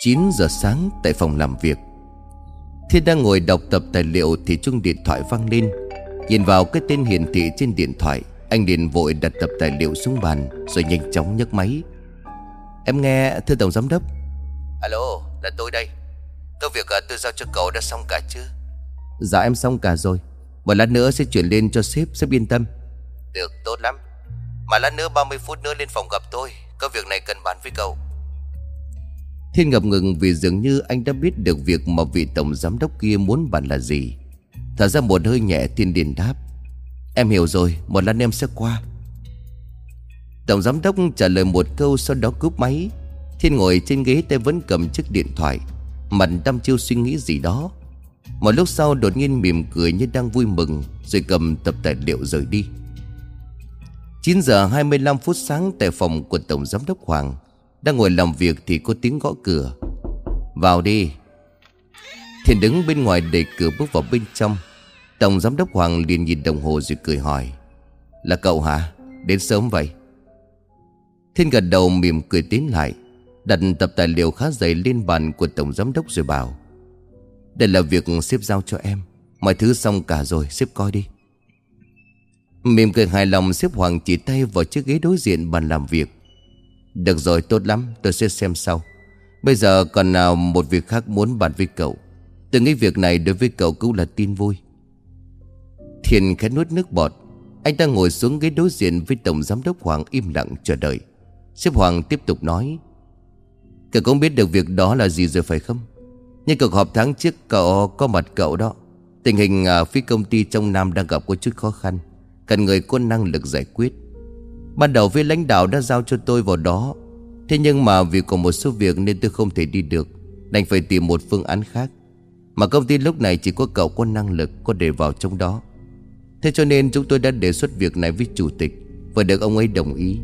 9 giờ sáng tại phòng làm việc. Thiên đang ngồi đọc tập tài liệu Thì chuông điện thoại vang lên. Nhìn vào cái tên hiển thị trên điện thoại Anh liền vội đặt tập tài liệu xuống bàn Rồi nhanh chóng nhấc máy. Em nghe thưa tổng giám đốc. Alo là tôi đây. Công việc à, tôi giao cho cậu đã xong cả chưa Dạ em xong cả rồi. Một lát nữa sẽ chuyển lên cho sếp Sếp yên tâm. Được tốt lắm. Mà lát nữa 30 phút nữa lên phòng gặp tôi. Có việc này cần bàn với cậu Thiên ngập ngừng vì dường như anh đã biết được việc mà vị tổng giám đốc kia muốn bàn là gì. Thở ra một hơi nhẹ Thiên điền đáp. Em hiểu rồi, một lát em sẽ qua. Tổng giám đốc trả lời một câu sau đó cúp máy. Thiên ngồi trên ghế tay vẫn cầm chiếc điện thoại. Mặt đăm chiêu suy nghĩ gì đó. Một lúc sau đột nhiên mỉm cười như đang vui mừng Rồi cầm tập tài liệu rời đi 9 giờ 25 phút sáng tại phòng của Tổng Giám đốc Hoàng đang ngồi làm việc thì có tiếng gõ cửa. Vào đi. Thiền đứng bên ngoài đẩy cửa bước vào bên trong. Tổng giám đốc Hoàng liền nhìn đồng hồ rồi cười hỏi. Là cậu hả? Đến sớm vậy? Thiên gật đầu mỉm cười tiến lại. Đặt tập tài liệu khá dày lên bàn của Tổng Giám đốc rồi bảo. Đây là việc xếp giao cho em. Mọi thứ xong cả rồi xếp coi đi. Mỉm cười hài lòng xếp Hoàng chỉ tay vào chiếc ghế đối diện bàn làm việc được rồi, tốt lắm. Tôi sẽ xem sau. Bây giờ còn nào một việc khác muốn bàn với cậu. Tôi nghĩ việc này đối với cậu cũng là tin vui. Thiền khẽ nuốt nước bọt. Anh ta ngồi xuống ghế đối diện với Tổng Giám đốc Hoàng im lặng chờ đợi. Sếp Hoàng tiếp tục nói, Cậu cũng biết được việc đó là gì rồi phải không? Nhưng cuộc họp tháng trước cậu có mặt cậu đó. Tình hình ở phía công ty trong Nam đang gặp có chút khó khăn. Cần người có năng lực giải quyết. Ban đầu với lãnh đạo đã giao cho tôi vào đó. Thế nhưng mà vì có một số việc nên tôi không thể đi được. Đành phải tìm một phương án khác. Mà công ty lúc này chỉ có cậu có năng lực, Có để vào trong đó. Thế cho nên chúng tôi đã đề xuất việc này với chủ tịch, Và được ông ấy đồng ý.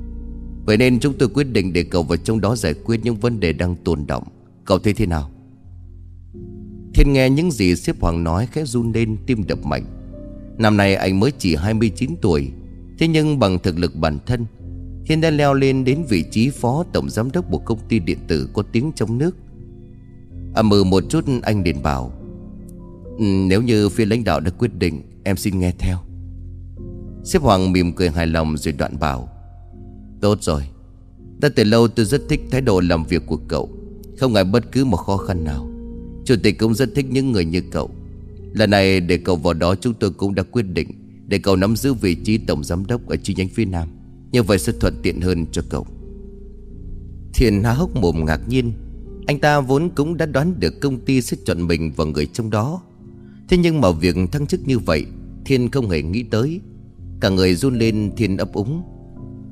Vậy nên chúng tôi quyết định để cậu vào trong đó giải quyết những vấn đề đang tồn động Cậu thấy thế nào? Thiên nghe những gì xếp Hoàng nói khẽ run lên, tim đập mạnh. Năm nay anh mới chỉ 29 tuổi Thế nhưng bằng thực lực bản thân, Thiên đã leo lên đến vị trí phó tổng giám đốc một công ty điện tử có tiếng trong nước. À mừ một chút, anh liền bảo ừ, Nếu như phía lãnh đạo đã quyết định, Em xin nghe theo. Sếp Hoàng mỉm cười hài lòng rồi đoạn bảo, Tốt rồi Đã từ lâu tôi rất thích thái độ làm việc của cậu, Không ngại bất cứ một khó khăn nào. Chủ tịch cũng rất thích những người như cậu. Lần này để cậu vào đó chúng tôi cũng đã quyết định để cậu nắm giữ vị trí tổng giám đốc Ở chi nhánh phía Nam. Như vậy sẽ thuận tiện hơn cho cậu. Thiền há hốc mồm ngạc nhiên. Anh ta vốn cũng đã đoán được công ty sẽ chọn mình vào người trong đó. Thế nhưng mà việc thăng chức như vậy Thiên không hề nghĩ tới. Cả người run lên Thiên ấp úng.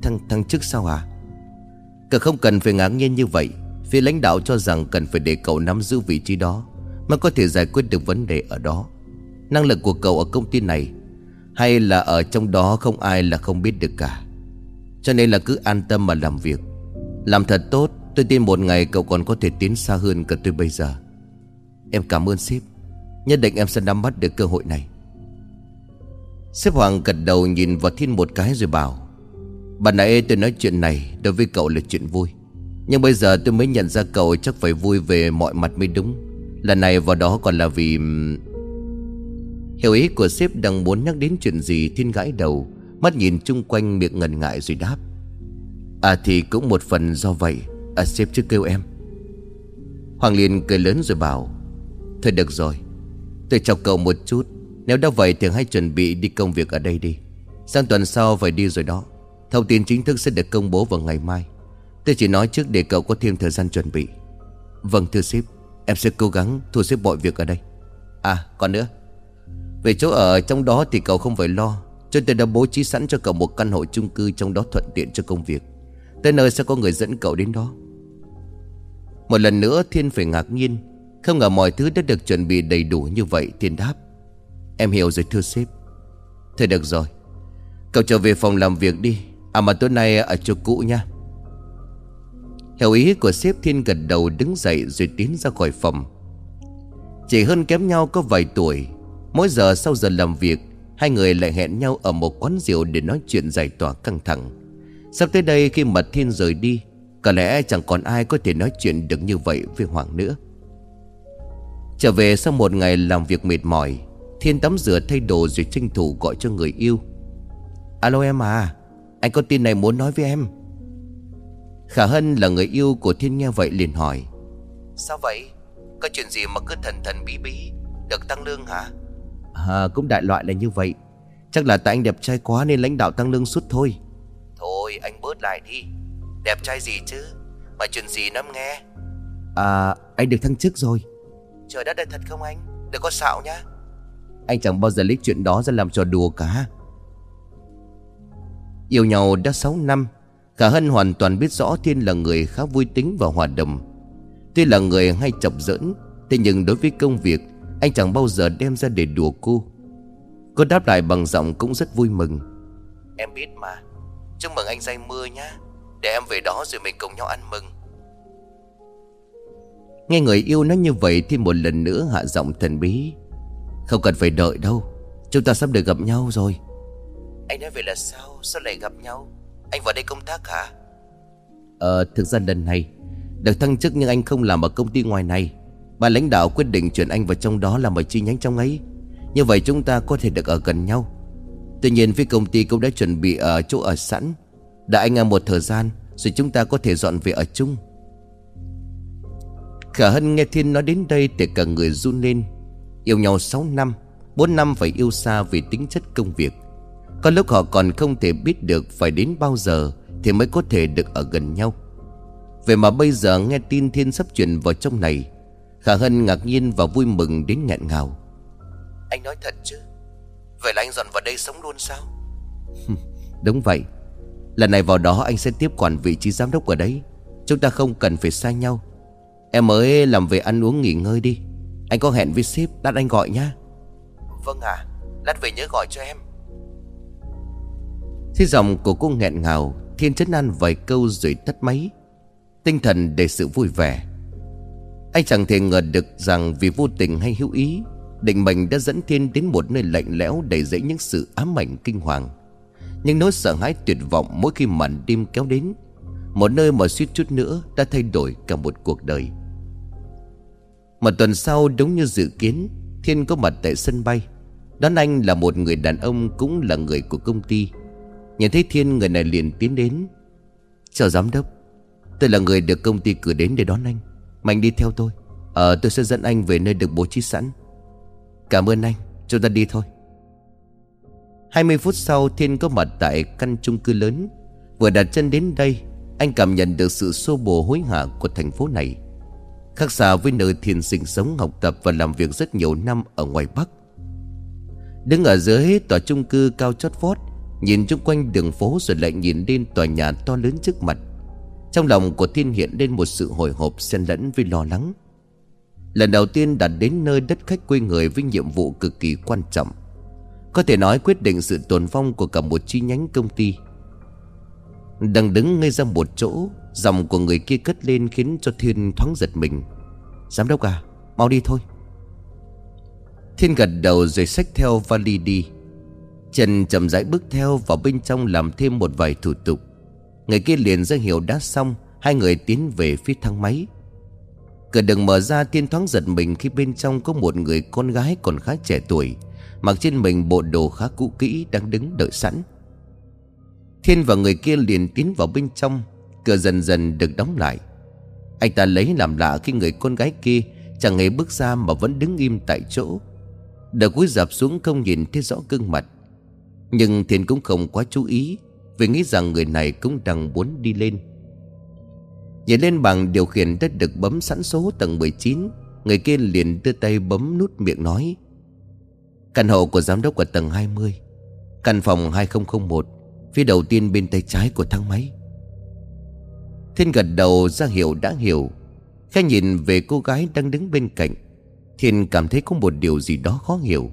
Thăng, thăng chức sao à Cậu không cần phải ngạc nhiên như vậy. Phía lãnh đạo cho rằng cần phải để cậu nắm giữ vị trí đó Mà có thể giải quyết được vấn đề ở đó. Năng lực của cậu ở công ty này hay là ở trong đó không ai là không biết được cả. Cho nên là cứ an tâm mà làm việc. Làm thật tốt, Tôi tin một ngày cậu còn có thể tiến xa hơn cả tôi bây giờ. Em cảm ơn sếp. Nhất định em sẽ nắm bắt được cơ hội này. Sếp Hoàng gật đầu nhìn vào Thiên một cái rồi bảo, Bạn nãy tôi nói chuyện này Đối với cậu là chuyện vui. Nhưng bây giờ tôi mới nhận ra cậu chắc phải vui về mọi mặt mới đúng. Lần này vào đó còn là vì Hiểu ý của sếp đang muốn nhắc đến chuyện gì Thiên gãi đầu, Mắt nhìn chung quanh miệng ngần ngại rồi đáp. À thì cũng một phần do vậy À sếp chứ kêu em. Hoàng Liên cười lớn rồi bảo, Thôi được rồi, Tôi chọc cậu một chút, Nếu đã vậy thì hãy chuẩn bị đi công việc ở đây đi. Sang tuần sau phải đi rồi đó, Thông tin chính thức sẽ được công bố vào ngày mai. Tôi chỉ nói trước để cậu có thêm thời gian chuẩn bị. Vâng thưa sếp, Em sẽ cố gắng thu xếp mọi việc ở đây. À còn nữa về chỗ ở trong đó thì cậu không phải lo. Cho tôi đã bố trí sẵn cho cậu một căn hộ chung cư Trong đó thuận tiện cho công việc. Tới nơi sẽ có người dẫn cậu đến đó. Một lần nữa, Thiên phải ngạc nhiên. Không ngờ mọi thứ đã được chuẩn bị đầy đủ như vậy, Thiên đáp. Em hiểu rồi, thưa sếp. Thôi được rồi. Cậu trở về phòng làm việc đi. À mà tối nay ở chỗ cũ nha. Hiểu ý của sếp, Thiên gật đầu đứng dậy rồi tiến ra khỏi phòng. Chỉ hơn kém nhau có vài tuổi Mỗi giờ sau giờ làm việc, Hai người lại hẹn nhau ở một quán rượu để nói chuyện giải tỏa căng thẳng. Sắp tới đây khi Mật Thiên rời đi, Có lẽ chẳng còn ai có thể nói chuyện được như vậy với Hoàng nữa. Trở về sau một ngày làm việc mệt mỏi, Thiên tắm rửa thay đồ rồi tranh thủ gọi cho người yêu. Alo em à Anh có tin này muốn nói với em? Khả Hân là người yêu của Thiên nghe vậy liền hỏi. Sao vậy? Có chuyện gì mà cứ thần thần bí bí, Được tăng lương hả? À cũng đại loại là như vậy. Chắc là tại anh đẹp trai quá nên lãnh đạo tăng lương suốt thôi. Thôi anh bớt lại đi. Đẹp trai gì chứ? Mà chuyện gì nắm nghe? À anh được thăng chức rồi. Trời đất ơi thật không anh? Đừng có xạo nhá. Anh chẳng bao giờ lấy chuyện đó ra làm trò đùa cả. Yêu nhau đã 6 năm Khả Hân hoàn toàn biết rõ Thiên là người khá vui tính và hòa đồng. Tuy là người hay chọc giỡn Thế nhưng đối với công việc Anh chẳng bao giờ đem ra để đùa cô. Cô đáp lại bằng giọng cũng rất vui mừng. Em biết mà. Chúc mừng anh say mưa nhá. Để em về đó rồi mình cùng nhau ăn mừng. Nghe người yêu nói như vậy Thì một lần nữa hạ giọng thần bí. Không cần phải đợi đâu. Chúng ta sắp được gặp nhau rồi. Anh nói vậy là sao? Sao lại gặp nhau? Anh vào đây công tác hả? Ờ thực ra lần này Được thăng chức nhưng anh không làm ở công ty ngoài này Bà lãnh đạo quyết định chuyển anh vào trong đó làm ở chi nhánh trong ấy. Như vậy chúng ta có thể được ở gần nhau. Tuy nhiên phía công ty cũng đã chuẩn bị ở chỗ ở sẵn. Đã anh ở một thời gian, Rồi chúng ta có thể dọn về ở chung. Khả Hân nghe Thiên nói đến đây Thì cả người run lên. Yêu nhau 6 năm 4 năm phải yêu xa vì tính chất công việc. Có lúc họ còn không thể biết được Phải đến bao giờ Thì mới có thể được ở gần nhau. Vậy mà bây giờ nghe tin Thiên sắp chuyển vào trong này Khả Hân ngạc nhiên và vui mừng đến nghẹn ngào. Anh nói thật chứ? Vậy là anh dọn vào đây sống luôn sao? Đúng vậy. Lần này vào đó anh sẽ tiếp quản vị trí giám đốc ở đấy. Chúng ta không cần phải xa nhau. Em mới làm về ăn uống nghỉ ngơi đi. Anh có hẹn với sếp Lát anh gọi nhá. Vâng à Lát về nhớ gọi cho em. Thế giọng của cô nghẹn ngào Thiên chấn an vài câu rồi tắt máy. Tinh thần để sự vui vẻ anh chẳng thể ngờ được rằng Vì vô tình hay hữu ý, Định mệnh đã dẫn Thiên đến một nơi lạnh lẽo Đầy dẫy những sự ám ảnh kinh hoàng. Những nỗi sợ hãi tuyệt vọng Mỗi khi màn đêm kéo đến, Một nơi mà suýt chút nữa Đã thay đổi cả một cuộc đời. Một tuần sau đúng như dự kiến, Thiên có mặt tại sân bay. Đón anh là một người đàn ông Cũng là người của công ty. Nhìn thấy Thiên, người này liền tiến đến. Chào giám đốc, Tôi là người được công ty cử đến để đón anh. Mạnh đi theo tôi. Ờ tôi sẽ dẫn anh về nơi được bố trí sẵn. Cảm ơn anh. Chúng ta đi thôi. 20 phút sau, Thiên có mặt tại căn chung cư lớn. Vừa đặt chân đến đây, Anh cảm nhận được sự xô bồ hối hả của thành phố này. Khác xa với nơi Thiên sinh sống, học tập và làm việc rất nhiều năm ở ngoài Bắc. Đứng ở dưới tòa chung cư cao chót vót, Nhìn chung quanh đường phố rồi lại nhìn lên tòa nhà to lớn trước mặt. Trong lòng của Thiên hiện lên một sự hồi hộp xen lẫn với lo lắng. Lần đầu tiên đặt đến nơi đất khách quê người với nhiệm vụ cực kỳ quan trọng. Có thể nói quyết định sự tồn vong của cả một chi nhánh công ty. Đang đứng ngay ra một chỗ Dòng của người kia cất lên khiến cho Thiên thoáng giật mình. Giám đốc à, mau đi thôi. Thiên gật đầu rồi xách theo vali đi. Trần chậm rãi bước theo vào bên trong làm thêm một vài thủ tục. Người kia liền ra hiệu đã xong, Hai người tiến về phía thang máy. Cửa đừng mở ra tiên thoáng giật mình khi bên trong có một người con gái còn khá trẻ tuổi, Mặc trên mình bộ đồ khá cũ kỹ đang đứng đợi sẵn. Thiên và người kia liền tiến vào bên trong, Cửa dần dần được đóng lại. Anh ta lấy làm lạ khi người con gái kia Chẳng hề bước ra mà vẫn đứng im tại chỗ. Đầu cúi dạp xuống không nhìn thấy rõ gương mặt, Nhưng Thiên cũng không quá chú ý. Vì nghĩ rằng người này cũng đang muốn đi lên. Nhìn lên bảng điều khiển đã được bấm sẵn số tầng 19 Người kia liền đưa tay bấm nút miệng nói, Căn hộ của giám đốc ở tầng 20 Căn phòng 2001 Phía đầu tiên bên tay trái của thang máy. Thiên gật đầu ra hiểu đã hiểu. Khi nhìn về cô gái đang đứng bên cạnh, Thiên cảm thấy có một điều gì đó khó hiểu.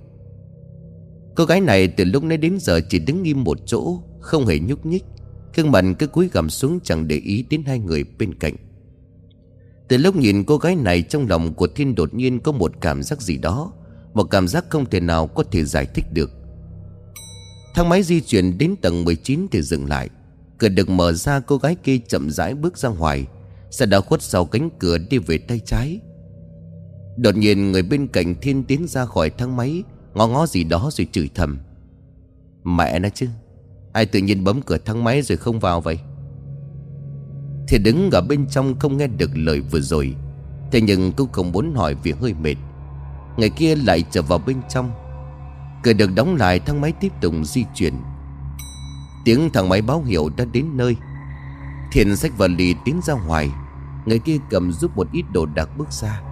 Cô gái này từ lúc nãy đến giờ chỉ đứng im một chỗ không hề nhúc nhích. Khương mặt cứ cúi gằm xuống chẳng để ý đến hai người bên cạnh. Từ lúc nhìn cô gái này trong lòng của Thiên đột nhiên có một cảm giác gì đó, Một cảm giác không thể nào có thể giải thích được. Thang máy di chuyển đến tầng 19 thì dừng lại. Cửa được mở ra, cô gái kia chậm rãi bước ra ngoài Sẽ đã khuất sau cánh cửa đi về tay trái. Đột nhiên người bên cạnh Thiên tiến ra khỏi thang máy, Ngó ngó gì đó rồi chửi thầm. Mẹ nó chứ Ai tự nhiên bấm cửa thang máy rồi không vào vậy? Thì đứng ở bên trong không nghe được lời vừa rồi. Thế nhưng cũng không muốn hỏi vì hơi mệt. Người kia lại trở vào bên trong. Cửa được đóng lại, thang máy tiếp tục di chuyển. Tiếng thang máy báo hiệu đã đến nơi. Thiện sách và lì tiến ra ngoài. Người kia cầm giúp một ít đồ đạc bước ra.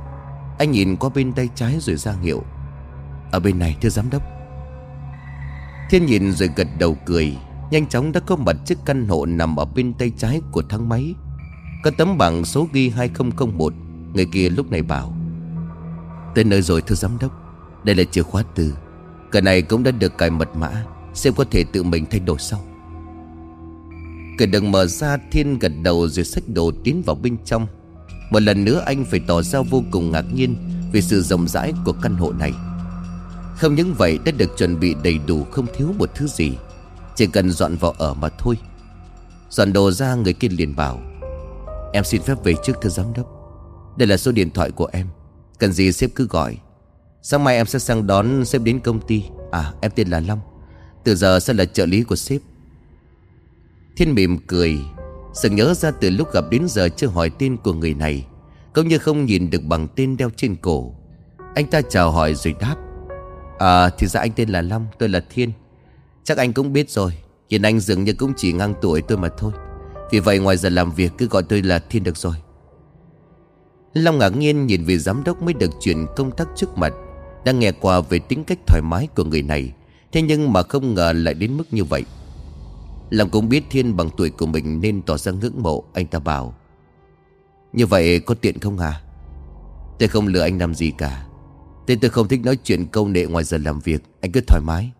Anh nhìn qua bên tay trái rồi ra hiệu. Ở bên này, thưa giám đốc. Thiên nhìn rồi gật đầu cười. Nhanh chóng đã có mặt chiếc căn hộ nằm ở bên tay trái của thang máy. Có tấm bảng số ghi 2001 Người kia lúc này bảo, Tới nơi rồi, thưa giám đốc. Đây là chìa khóa từ. Cái này cũng đã được cài mật mã, Xem có thể tự mình thay đổi sau. Cửa đừng mở ra, Thiên gật đầu rồi xách đồ tiến vào bên trong. Một lần nữa, anh phải tỏ ra vô cùng ngạc nhiên vì sự rộng rãi của căn hộ này. Không những vậy, đã được chuẩn bị đầy đủ không thiếu một thứ gì. Chỉ cần dọn vào ở mà thôi. Dọn đồ ra, người kia liền bảo, Em xin phép về trước, thưa giám đốc. Đây là số điện thoại của em. Cần gì sếp cứ gọi. Sáng mai em sẽ sang đón sếp đến công ty. À em tên là Long. Từ giờ sẽ là trợ lý của sếp. Thiên mỉm cười, Sự nhớ ra từ lúc gặp đến giờ chưa hỏi tên của người này, Cũng như không nhìn được bằng tên đeo trên cổ. Anh ta chào hỏi rồi đáp À thì ra anh tên là Long, Tôi là Thiên. Chắc anh cũng biết rồi. Hiện anh dường như cũng chỉ ngang tuổi tôi mà thôi. Vì vậy ngoài giờ làm việc cứ gọi tôi là Thiên được rồi. Long ngạc nhiên nhìn vị giám đốc mới được chuyển công tác trước mặt, Đang nghe qua về tính cách thoải mái của người này. Thế nhưng mà không ngờ lại đến mức như vậy. Long cũng biết Thiên bằng tuổi của mình nên tỏ ra ngưỡng mộ, Anh ta bảo. Như vậy có tiện không hả? Tôi không lừa anh làm gì cả. Tên tôi không thích nói chuyện câu nệ ngoài giờ làm việc, Anh cứ thoải mái.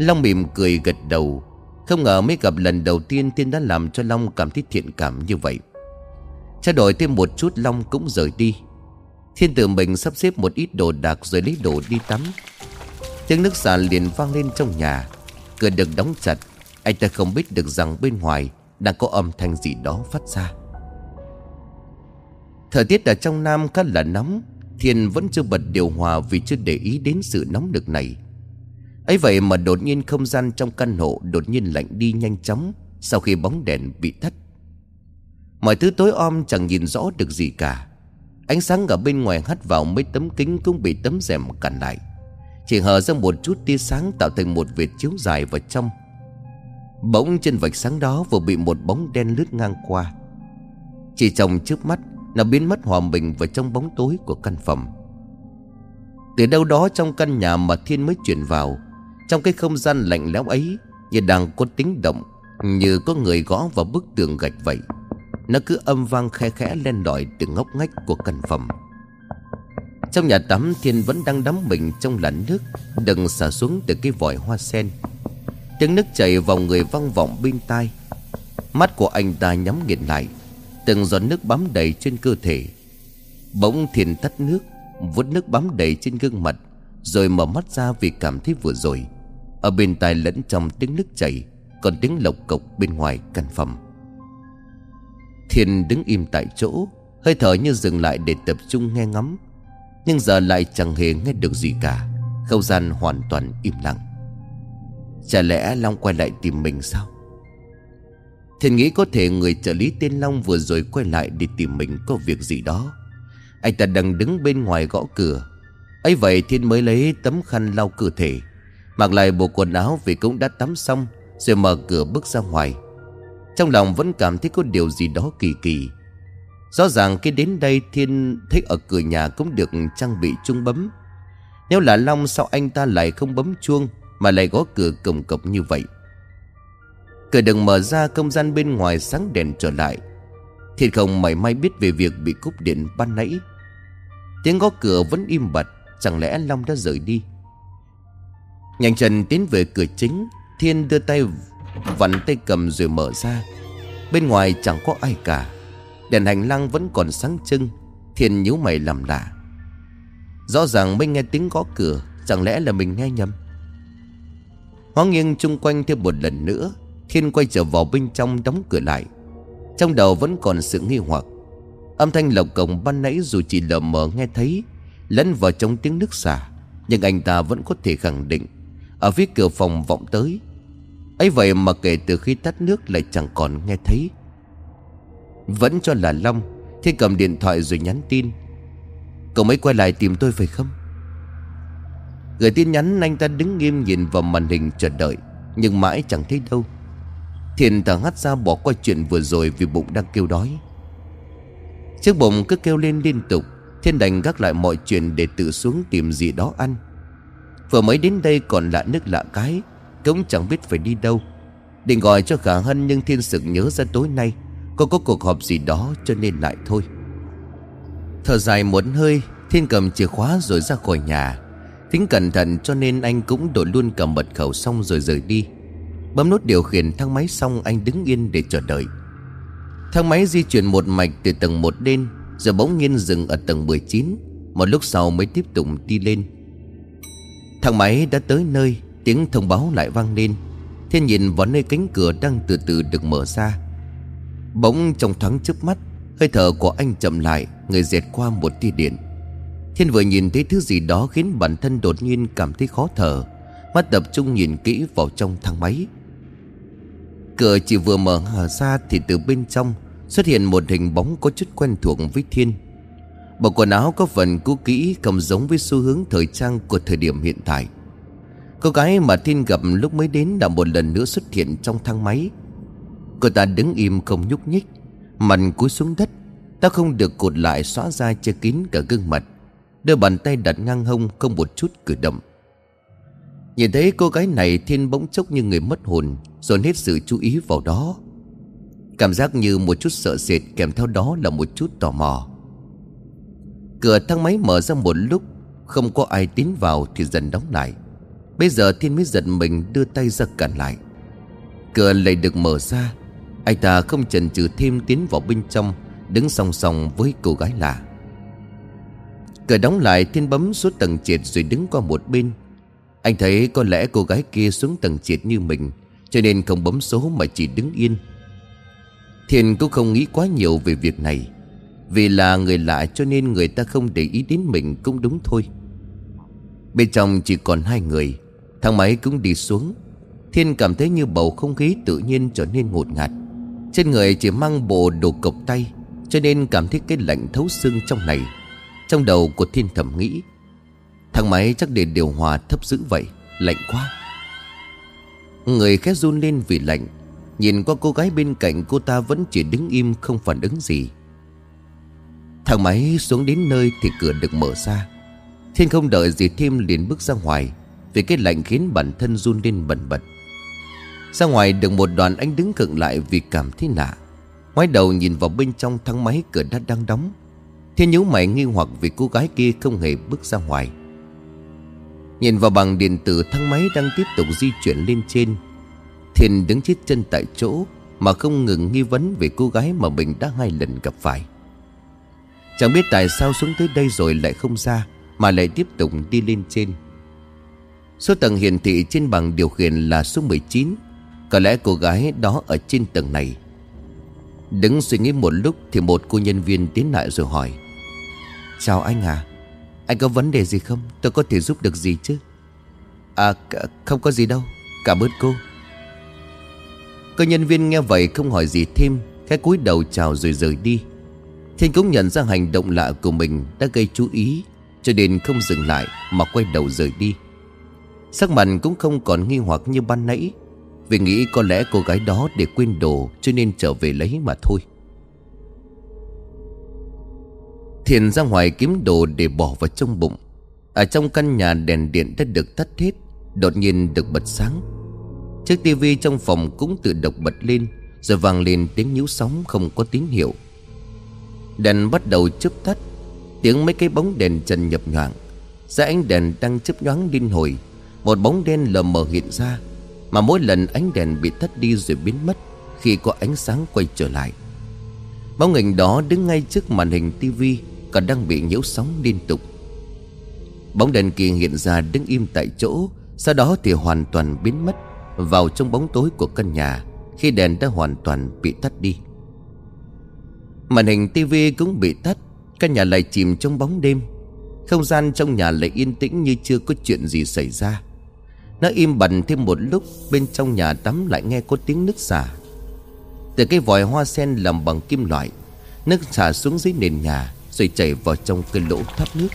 Long mỉm cười gật đầu. Không ngờ mới gặp lần đầu tiên Thiên đã làm cho Long cảm thấy thiện cảm như vậy. Trao đổi thêm một chút, Long cũng rời đi. Thiên tự mình sắp xếp một ít đồ đạc Rồi lấy đồ đi tắm. Tiếng nước xả liền vang lên trong nhà. Cửa được đóng chặt. Anh ta không biết được rằng bên ngoài Đang có âm thanh gì đó phát ra. Thời tiết ở trong Nam khá là nóng. Thiên vẫn chưa bật điều hòa Vì chưa để ý đến sự nóng được này ấy vậy mà đột nhiên không gian trong căn hộ Đột nhiên lạnh đi nhanh chóng Sau khi bóng đèn bị tắt. Mọi thứ tối om chẳng nhìn rõ được gì cả. Ánh sáng ở bên ngoài hắt vào mấy tấm kính cũng bị tấm rèm cản lại. Chỉ hở ra một chút tia sáng tạo thành một vệt chiếu dài vào trong. Bỗng trên vạch sáng đó vừa bị một bóng đen lướt ngang qua. Chỉ trong trước mắt, Nó biến mất hòa mình vào trong bóng tối của căn phòng. Từ đâu đó trong căn nhà mà Thiên mới chuyển vào trong cái không gian lạnh lẽo ấy, Như đang có tiếng động, Như có người gõ vào bức tường gạch vậy, nó cứ âm vang khe khẽ lên lỏi từ ngóc ngách của căn phòng. Trong nhà tắm, Thiên vẫn đang đắm mình trong làn nước Đừng xả xuống từ cái vòi hoa sen. Tiếng nước chảy vào người văng vọng bên tai. Mắt của anh ta nhắm nghiền lại, Từng giọt nước bám đầy trên cơ thể. Bỗng Thiên tắt nước Vút nước bám đầy trên gương mặt, Rồi mở mắt ra vì cảm thấy vừa rồi. Ở bên tai lẫn trong tiếng nước chảy, Còn tiếng lộc cộc bên ngoài căn phòng. Thiên đứng im tại chỗ, Hơi thở như dừng lại để tập trung nghe ngắm Nhưng giờ lại chẳng hề nghe được gì cả, Không gian hoàn toàn im lặng. Chả lẽ Long quay lại tìm mình sao? Thiên nghĩ có thể người trợ lý tên Long vừa rồi quay lại để tìm mình có việc gì đó. Anh ta đang đứng bên ngoài gõ cửa. Ấy vậy Thiên mới lấy tấm khăn lau cơ thể Mặc lại bộ quần áo vì cũng đã tắm xong, Rồi mở cửa bước ra ngoài. Trong lòng vẫn cảm thấy có điều gì đó kỳ kỳ. Rõ ràng khi đến đây, Thiên thấy ở cửa nhà cũng được trang bị chuông bấm. Nếu là Long, sao anh ta lại không bấm chuông Mà lại gõ cửa cổng cọc như vậy? Cửa đừng mở ra, không gian bên ngoài sáng đèn trở lại. Thiên không mảy may biết về việc bị cúp điện ban nãy. Tiếng gõ cửa vẫn im bặt, Chẳng lẽ Long đã rời đi? Nhanh chân tiến về cửa chính, Thiên đưa tay Vặn tay cầm rồi mở ra. Bên ngoài chẳng có ai cả. Đèn hành lang vẫn còn sáng trưng. Thiên nhíu mày làm lạ. Rõ ràng mới nghe tiếng gõ cửa, Chẳng lẽ là mình nghe nhầm? Hóa nghiêng chung quanh thêm một lần nữa, Thiên quay trở vào bên trong đóng cửa lại. Trong đầu vẫn còn sự nghi hoặc. Âm thanh lộc cổng ban nãy dù chỉ lờ mờ nghe thấy, Lẫn vào trong tiếng nước xả, Nhưng anh ta vẫn có thể khẳng định. Ở phía cửa phòng vọng tới. Ấy vậy mà kể từ khi tắt nước lại chẳng còn nghe thấy. Vẫn cho là Long Thiên cầm điện thoại rồi nhắn tin. Cậu mới quay lại tìm tôi phải không? Gửi tin nhắn anh ta đứng nghiêm nhìn vào màn hình chờ đợi, Nhưng mãi chẳng thấy đâu. Thiền thở hắt ra bỏ qua chuyện vừa rồi vì bụng đang kêu đói. Chiếc bụng cứ kêu lên liên tục, Thiên đành gác lại mọi chuyện để tự xuống tìm gì đó ăn. Vừa mới đến đây còn lạ nước lạ cái, Cũng chẳng biết phải đi đâu. Định gọi cho khả hân nhưng thiên sực nhớ ra tối nay, Cô có cuộc họp gì đó cho nên lại thôi. Thở dài một hơi, Thiên cầm chìa khóa rồi ra khỏi nhà. Tính cẩn thận cho nên anh cũng đổi luôn cầm mật khẩu xong rồi rời đi. Bấm nút điều khiển thang máy xong anh đứng yên để chờ đợi. Thang máy di chuyển một mạch từ tầng 1 lên Rồi bỗng nhiên dừng ở tầng 19 Một lúc sau mới tiếp tục đi lên. Thang máy đã tới nơi, Tiếng thông báo lại vang lên. Thiên nhìn vào nơi cánh cửa đang từ từ được mở ra. Bỗng trong thoáng trước mắt, Hơi thở của anh chậm lại, Người dệt qua một tia điện. Thiên vừa nhìn thấy thứ gì đó Khiến bản thân đột nhiên cảm thấy khó thở. Mắt tập trung nhìn kỹ vào trong thang máy. Cửa chỉ vừa mở hở ra Thì từ bên trong Xuất hiện một hình bóng có chút quen thuộc với Thiên. Bộ quần áo có phần cũ kỹ Cầm giống với xu hướng thời trang của thời điểm hiện tại. Cô gái mà Thiên gặp lúc mới đến Đã một lần nữa xuất hiện trong thang máy. Cô ta đứng im không nhúc nhích, Mặt cúi xuống đất. Ta không được cột lại xóa ra che kín cả gương mặt. Đưa bàn tay đặt ngang hông Không một chút cử động. Nhìn thấy cô gái này Thiên bỗng chốc như người mất hồn, Dồn hết sự chú ý vào đó. Cảm giác như một chút sợ sệt Kèm theo đó là một chút tò mò. Cửa thang máy mở ra một lúc, Không có ai tiến vào thì dần đóng lại. Bây giờ Thiên mới giật mình đưa tay ra cản lại. Cửa lại được mở ra, Anh ta không chần chừ thêm tiến vào bên trong, Đứng song song với cô gái lạ. Cửa đóng lại, Thiên bấm xuống tầng trệt rồi đứng qua một bên. Anh thấy có lẽ cô gái kia xuống tầng trệt như mình, Cho nên không bấm số mà chỉ đứng yên. Thiên cũng không nghĩ quá nhiều về việc này. Vì là người lạ cho nên người ta không để ý đến mình cũng đúng thôi. Bên trong chỉ còn hai người, Thang máy cũng đi xuống. Thiên cảm thấy như bầu không khí tự nhiên trở nên ngột ngạt. Trên người chỉ mang bộ đồ cộc tay, Cho nên cảm thấy cái lạnh thấu xương trong này. Trong đầu của Thiên thầm nghĩ, Thang máy chắc để điều hòa thấp dữ vậy, Lạnh quá. Người khét run lên vì lạnh, Nhìn qua cô gái bên cạnh cô ta vẫn chỉ đứng im không phản ứng gì. Thang máy xuống đến nơi thì cửa được mở ra. Thiên không đợi gì thêm liền bước ra ngoài, Vì cái lạnh khiến bản thân run lên bần bật. Ra ngoài được một đoàn anh đứng cận lại vì cảm thấy lạ. Ngoái đầu nhìn vào bên trong thang máy cửa đã đang đóng. Thiên nhíu mày nghi hoặc vì cô gái kia không hề bước ra ngoài. Nhìn vào bằng điện tử thang máy đang tiếp tục di chuyển lên trên, Thiên đứng chết chân tại chỗ Mà không ngừng nghi vấn về cô gái mà mình đã hai lần gặp phải. Chẳng biết tại sao xuống tới đây rồi lại không ra, Mà lại tiếp tục đi lên trên. Số tầng hiển thị trên bảng điều khiển là số 19 Có lẽ cô gái đó ở trên tầng này. Đứng suy nghĩ một lúc Thì một cô nhân viên tiến lại rồi hỏi. Chào anh à Anh có vấn đề gì không? Tôi có thể giúp được gì chứ? À không có gì đâu. Cảm ơn cô. Cô nhân viên nghe vậy không hỏi gì thêm, Khẽ cúi đầu chào rồi rời đi. Thiên cũng nhận ra hành động lạ của mình Đã gây chú ý, Cho nên không dừng lại Mà quay đầu rời đi. Sắc mặt cũng không còn nghi hoặc như ban nãy, Vì nghĩ có lẽ cô gái đó để quên đồ Cho nên trở về lấy mà thôi. Thiền ra ngoài kiếm đồ để bỏ vào trong bụng. Ở trong căn nhà đèn điện đã được tắt hết, Đột nhiên được bật sáng. Chiếc tivi trong phòng cũng tự động bật lên, Rồi vang lên tiếng nhíu sóng không có tín hiệu. Đèn bắt đầu chớp tắt. Tiếng mấy cái bóng đèn trần nhập nhoảng Ra ánh đèn đang chớp nhoáng liên hồi, Một bóng đen lờ mờ hiện ra, Mà mỗi lần ánh đèn bị tắt đi rồi biến mất Khi có ánh sáng quay trở lại. Bóng hình đó đứng ngay trước màn hình tivi Còn đang bị nhiễu sóng liên tục. Bóng đèn kia hiện ra đứng im tại chỗ, Sau đó thì hoàn toàn biến mất vào trong bóng tối của căn nhà Khi đèn đã hoàn toàn bị tắt đi. Màn hình tivi cũng bị tắt, Căn nhà lại chìm trong bóng đêm. Không gian trong nhà lại yên tĩnh như chưa có chuyện gì xảy ra. Nó im bần thêm một lúc, Bên trong nhà tắm lại nghe có tiếng nước xả. Từ cái vòi hoa sen làm bằng kim loại, Nước xả xuống dưới nền nhà, Rồi chảy vào trong cái lỗ thoát nước.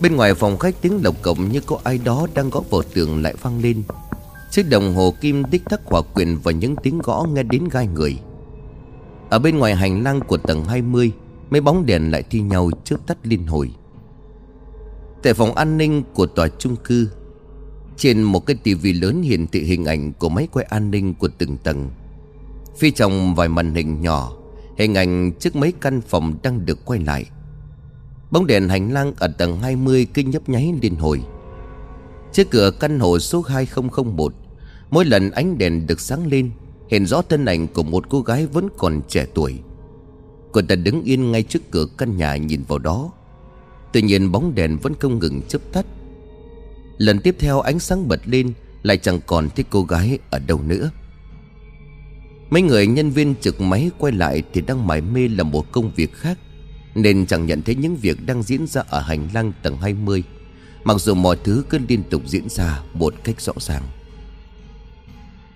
Bên ngoài phòng khách tiếng lộc cộng như có ai đó đang gõ vào tường lại vang lên. Chiếc đồng hồ kim đích thắc hòa quyền và những tiếng gõ nghe đến gai người. Ở bên ngoài hành lang của tầng 20 Mấy bóng đèn lại thi nhau chớp tắt liên hồi. Tại phòng an ninh của tòa chung cư, Trên một cái tivi lớn hiển thị hình ảnh của máy quay an ninh của từng tầng. Phía trong vài màn hình nhỏ, Hình ảnh trước mấy căn phòng đang được quay lại. Bóng đèn hành lang ở tầng 20 kinh nhấp nháy liên hồi. Trước cửa căn hộ số 2001 Mỗi lần ánh đèn được sáng lên Hiện rõ thân ảnh của một cô gái vẫn còn trẻ tuổi. Cô ta đứng yên ngay trước cửa căn nhà nhìn vào đó. Tuy nhiên bóng đèn vẫn không ngừng chớp tắt. Lần tiếp theo ánh sáng bật lên, Lại chẳng còn thấy cô gái ở đâu nữa. Mấy người nhân viên trực máy quay lại Thì đang mải mê làm một công việc khác, Nên chẳng nhận thấy những việc đang diễn ra ở hành lang tầng 20 Mặc dù mọi thứ cứ liên tục diễn ra một cách rõ ràng.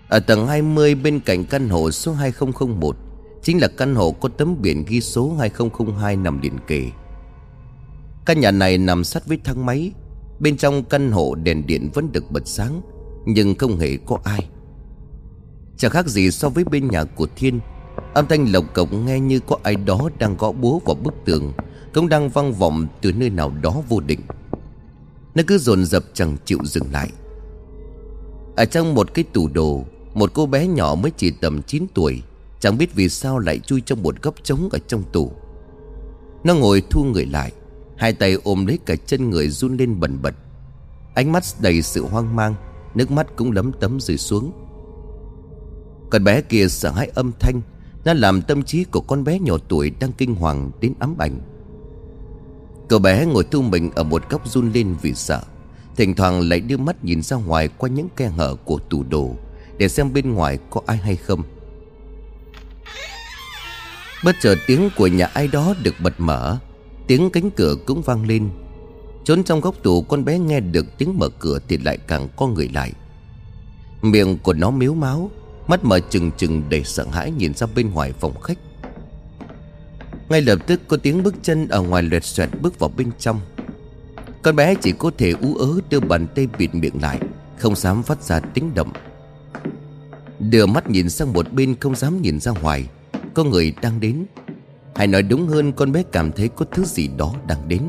Ở tầng 20 bên cạnh căn hộ số 2001 Chính là căn hộ có tấm biển ghi số 2002 nằm liền kề. Căn nhà này nằm sát với thang máy, Bên trong căn hộ đèn điện vẫn được bật sáng, Nhưng không hề có ai. Chẳng khác gì so với bên nhà của Thiên, Âm thanh lộc cộc nghe như có ai đó đang gõ búa vào bức tường, Cũng đang vang vọng từ nơi nào đó vô định. Nó cứ dồn dập chẳng chịu dừng lại. Ở trong một cái tủ đồ một cô bé nhỏ mới chỉ tầm 9 tuổi, Chẳng biết vì sao lại chui trong một góc trống ở trong tủ Nó ngồi thu người lại, Hai tay ôm lấy cả chân người run lên bần bật. Ánh mắt đầy sự hoang mang, Nước mắt cũng lấm tấm rơi xuống. Con bé kia sợ hãi âm thanh, Nó làm tâm trí của con bé nhỏ tuổi Đang kinh hoàng đến ám ảnh. Cậu bé ngồi thu mình ở một góc run lên vì sợ, Thỉnh thoảng lại đưa mắt nhìn ra ngoài Qua những khe hở của tủ đồ. Để xem bên ngoài có ai hay không. Bất chợt tiếng của nhà ai đó được bật mở, Tiếng cánh cửa cũng vang lên. Trốn trong góc tủ con bé nghe được tiếng mở cửa Thì lại càng co người lại. Miệng của nó miếu máu, Mắt mở trừng trừng để sợ hãi nhìn ra bên ngoài phòng khách. Ngay lập tức có tiếng bước chân ở ngoài lẹt xoẹt bước vào bên trong. Con bé chỉ có thể ú ớ đưa bàn tay bịt miệng lại, Không dám phát ra tiếng động. Đưa mắt nhìn sang một bên không dám nhìn ra ngoài. Có người đang đến. Hay nói đúng hơn, con bé cảm thấy có thứ gì đó đang đến.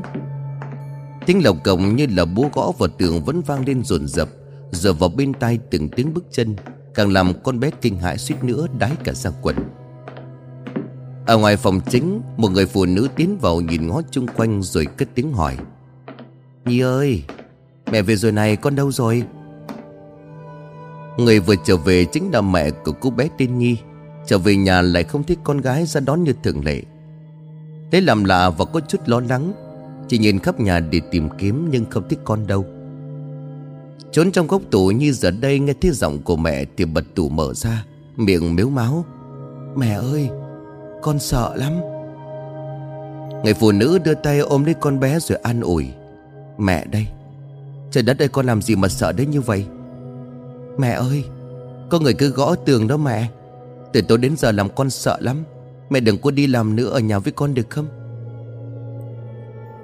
Tiếng lộc cổng như là búa gõ vào tường vẫn vang lên rồn rập Giờ vào bên tai từng tiếng bước chân, Càng làm con bé kinh hãi suýt nữa đái cả ra quần. Ở ngoài phòng chính, Một người phụ nữ tiến vào nhìn ngó chung quanh rồi cất tiếng hỏi. Nhi ơi, Mẹ về rồi này, con đâu rồi? Người vừa trở về chính là mẹ của cô bé tên Nhi. Trở về nhà lại không thấy con gái ra đón như thường lệ. Thế làm lạ và có chút lo lắng. Chỉ nhìn khắp nhà để tìm kiếm nhưng không thấy con đâu. Trốn trong góc tủ như giờ đây nghe thấy giọng của mẹ thì bật tủ mở ra, Miệng miếu máu. Mẹ ơi, Con sợ lắm. Người phụ nữ đưa tay ôm lấy con bé rồi an ủi. Mẹ đây, Trời đất ơi, con làm gì mà sợ đến như vậy? Mẹ ơi, Có người cứ gõ tường đó mẹ. Từ tối đến giờ làm con sợ lắm. Mẹ đừng có đi làm nữa ở nhà với con được không?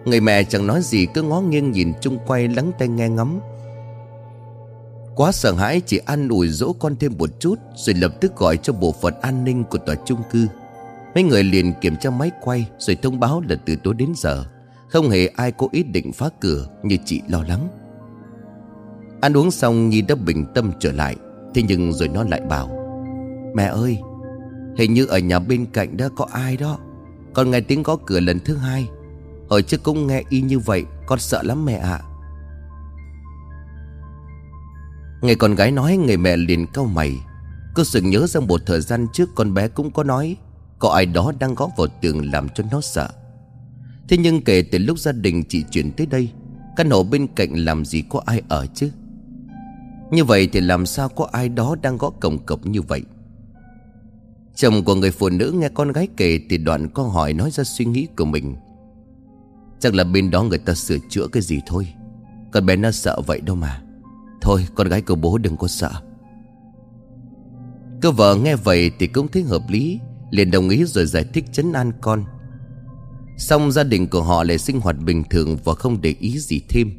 Người mẹ chẳng nói gì, cứ ngó nghiêng nhìn chung quay lắng tai nghe ngắm. Quá sợ hãi, chỉ ăn ủi dỗ con thêm một chút, Rồi lập tức gọi cho bộ phận an ninh của tòa chung cư. Mấy người liền kiểm tra máy quay, Rồi thông báo là từ tối đến giờ. Không hề ai có ý định phá cửa, Như chị lo lắng. Ăn uống xong Nhi đã bình tâm trở lại, Thế nhưng rồi nó lại bảo, Mẹ ơi, Hình như ở nhà bên cạnh đó có ai đó Con nghe tiếng gõ cửa lần thứ hai. Hồi trước cũng nghe y như vậy, Con sợ lắm mẹ ạ. Nghe con gái nói, Người mẹ liền cau mày. Cô sự nhớ rằng một thời gian trước Con bé cũng có nói, Có ai đó đang gõ vào tường làm cho nó sợ. Thế nhưng kể từ lúc gia đình chị chuyển tới đây, Căn hộ bên cạnh làm gì có ai ở chứ? Như vậy thì làm sao có ai đó đang gõ cổng cộc như vậy? Chồng của người phụ nữ nghe con gái kể Thì đoạn có hỏi nói ra suy nghĩ của mình. Chắc là bên đó người ta sửa chữa cái gì thôi. Con bé nó sợ vậy đâu mà. Thôi, con gái của bố đừng có sợ. Cô vợ nghe vậy thì cũng thấy hợp lý, liền đồng ý rồi giải thích chấn an con. Xong gia đình của họ lại sinh hoạt bình thường Và không để ý gì thêm.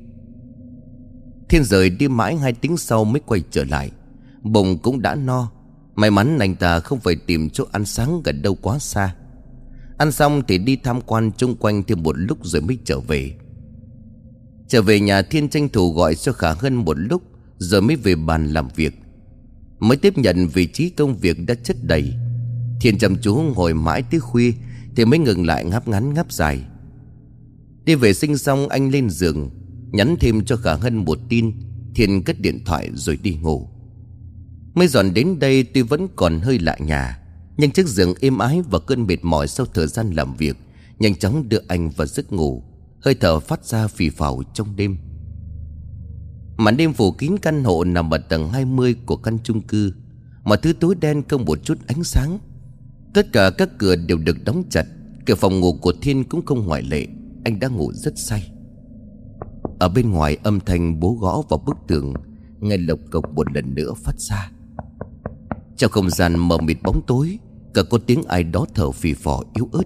Thiên rời đi mãi hai tiếng sau mới quay trở lại. Bụng cũng đã no. May mắn anh ta không phải tìm chỗ ăn sáng gần đâu quá xa. Ăn xong thì đi tham quan chung quanh thêm một lúc rồi mới trở về. Trở về nhà Thiên tranh thủ gọi cho Khả Hân một lúc Rồi mới về bàn làm việc. Mới tiếp nhận vị trí công việc đã chất đầy. Thiên chăm chú ngồi mãi tới khuya Thì mới ngừng lại ngáp ngắn ngáp dài. Đi vệ sinh xong anh lên giường. Nhắn thêm cho Khả Hân một tin, Thiên cất điện thoại rồi đi ngủ. Mới dọn đến đây tuy vẫn còn hơi lạ nhà, Nhưng chiếc giường êm ái và cơn mệt mỏi sau thời gian làm việc, Nhanh chóng đưa anh vào giấc ngủ, Hơi thở phát ra phì phào trong đêm. Màn đêm phủ kín căn hộ nằm ở tầng 20 của căn chung cư, mà thứ tối đen không một chút ánh sáng. Tất cả các cửa đều được đóng chặt Cửa phòng ngủ của Thiên cũng không ngoại lệ, Anh đang ngủ rất say. Ở bên ngoài âm thanh bố gõ vào bức tường, Nghe lộc cộc một lần nữa phát ra. Trong không gian mờ mịt bóng tối, Cả có tiếng ai đó thở phì phò yếu ớt.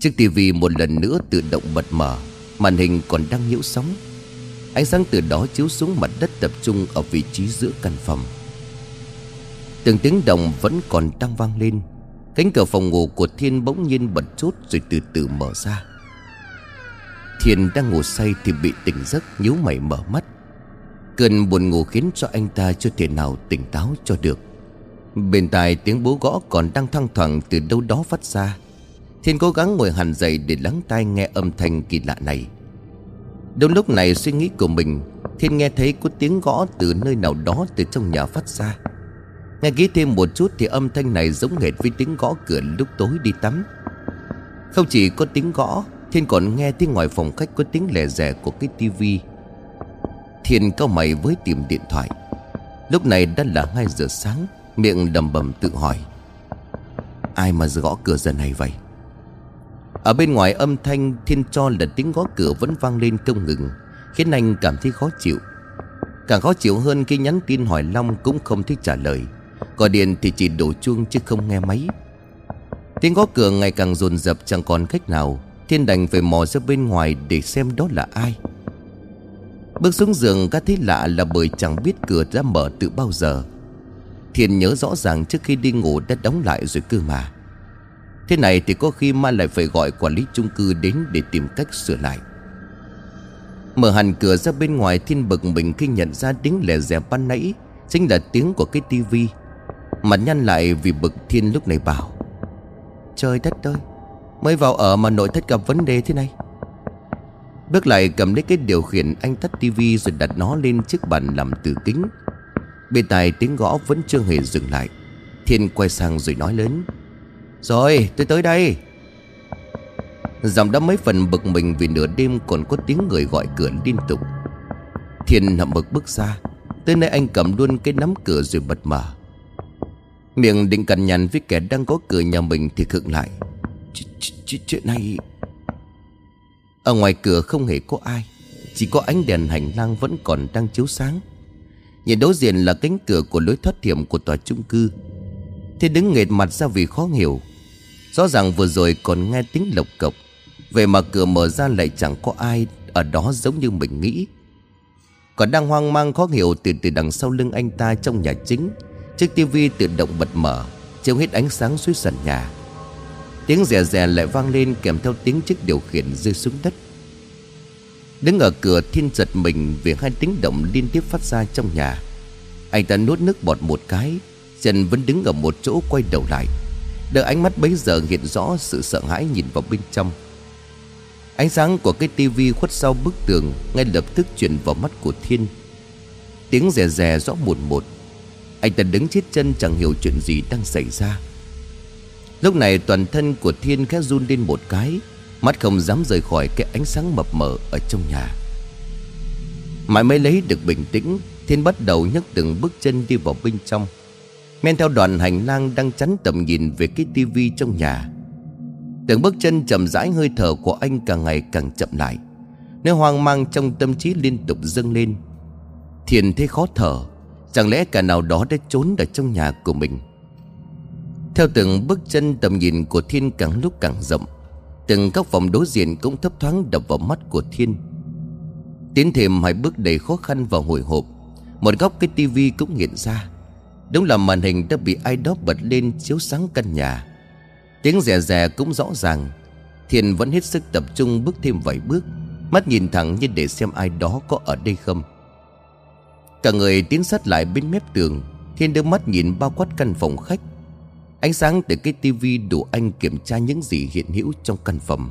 Chiếc tivi một lần nữa tự động bật mở, Màn hình còn đang nhiễu sóng. Ánh sáng từ đó chiếu xuống mặt đất tập trung ở vị trí giữa căn phòng. Từng tiếng đồng vẫn còn đang vang lên, Cánh cửa phòng ngủ của Thiên bỗng nhiên bật chốt rồi từ từ mở ra. Thiên đang ngủ say thì bị tỉnh giấc nhíu mày mở mắt. Cơn buồn ngủ khiến cho anh ta chưa thể nào tỉnh táo cho được. Bên tai tiếng bố gõ còn đang thăng thoảng từ đâu đó phát ra. Thiên cố gắng ngồi hẳn dậy để lắng tai nghe âm thanh kỳ lạ này. Đúng lúc này suy nghĩ của mình, Thiên nghe thấy có tiếng gõ từ nơi nào đó từ trong nhà phát ra. Nghe kỹ thêm một chút thì âm thanh này giống hệt với tiếng gõ cửa lúc tối đi tắm. Không chỉ có tiếng gõ Thiên còn nghe tiếng ngoài phòng khách có tiếng lẻ rẻ của cái tivi. Thiên cao mày với tìm điện thoại. Lúc này đã là 2 giờ sáng, Miệng đầm bầm tự hỏi. Ai mà gõ cửa giờ này vậy? Ở bên ngoài âm thanh, Thiên cho là tiếng gõ cửa vẫn vang lên không ngừng, Khiến anh cảm thấy khó chịu. Càng khó chịu hơn khi nhắn tin hỏi Long cũng không thích trả lời. Gọi điện thì chỉ đổ chuông chứ không nghe máy. Tiếng gõ cửa ngày càng dồn dập chẳng còn cách nào. Thiên đành phải mò ra bên ngoài để xem đó là ai. Bước xuống giường, các thấy lạ là bởi chẳng biết cửa đã mở từ bao giờ. Thiên nhớ rõ ràng trước khi đi ngủ đã đóng lại rồi cơ mà. Thế này thì có khi mai lại phải gọi quản lý chung cư đến để tìm cách sửa lại. Mở hẳn cửa ra bên ngoài, Thiên bực mình khi nhận ra tiếng lẻ rẻ ban nãy Chính là tiếng của cái tivi. Mặt nhăn lại vì bực Thiên lúc này bảo, Trời đất ơi Mới vào ở mà nội thất gặp vấn đề thế này. Bước lại cầm lấy cái điều khiển Anh tắt tivi rồi đặt nó lên chiếc bàn làm từ kính. Bên tai tiếng gõ vẫn chưa hề dừng lại. Thiên quay sang rồi nói lớn, Rồi, tôi tới đây. Giọng đã mấy phần bực mình vì nửa đêm còn có tiếng người gọi cửa liên tục. Thiên hậm bực bước ra, Tới nơi anh cầm luôn cái nắm cửa rồi bật mở. Miệng định cằn nhằn với kẻ đang có cửa nhà mình thì khựng lại. Chuyện này. Ở ngoài cửa không hề có ai, Chỉ có ánh đèn hành lang vẫn còn đang chiếu sáng. Nhìn đối diện là cánh cửa của lối thoát hiểm của tòa chung cư. Thế đứng nghệt mặt ra vì khó hiểu. Rõ ràng vừa rồi còn nghe tiếng lộc cộc về mà cửa mở ra lại chẳng có ai Ở đó giống như mình nghĩ. Còn đang hoang mang khó hiểu Từ từ đằng sau lưng anh ta trong nhà chính, Chiếc tivi tự động bật mở, Chiếu hết ánh sáng suối sàn nhà. Tiếng rè rè lại vang lên kèm theo tiếng chiếc điều khiển rơi xuống đất. Đứng ở cửa, thiên giật mình Vì hai tiếng động liên tiếp phát ra trong nhà. Anh ta nuốt nước bọt một cái Trần vẫn đứng ở một chỗ quay đầu lại. Đợi ánh mắt bấy giờ hiện rõ sự sợ hãi nhìn vào bên trong. Ánh sáng của cái tivi khuất sau bức tường Ngay lập tức chuyển vào mắt của Thiên. Tiếng rè rè rõ một một. Anh ta đứng chết chân chẳng hiểu chuyện gì đang xảy ra. Lúc này toàn thân của Thiên khẽ run lên một cái, Mắt không dám rời khỏi cái ánh sáng mập mờ ở trong nhà. Mãi mới lấy được bình tĩnh, Thiên bắt đầu nhấc từng bước chân đi vào bên trong. Men theo đoạn hành lang đang chắn tầm nhìn về cái tivi trong nhà. Từng bước chân chậm rãi hơi thở của anh càng ngày càng chậm lại. Nơi hoang mang trong tâm trí liên tục dâng lên. Thiền thấy khó thở, Chẳng lẽ cả nào đó đã trốn ở trong nhà của mình? Theo từng bước chân tầm nhìn của Thiên càng lúc càng rộng, Từng các phòng đối diện cũng thấp thoáng đập vào mắt của Thiên. Tiến thêm hai bước đầy khó khăn và hồi hộp, Một góc cái tivi cũng hiện ra. Đúng là màn hình đã bị ai đó bật lên chiếu sáng căn nhà. Tiếng rè rè cũng rõ ràng, Thiên vẫn hết sức tập trung bước thêm vài bước, Mắt nhìn thẳng như để xem ai đó có ở đây không. Cả người tiến sát lại bên mép tường, Thiên đưa mắt nhìn bao quát căn phòng khách. Ánh sáng từ cái tivi đủ anh kiểm tra những gì hiện hữu trong căn phòng.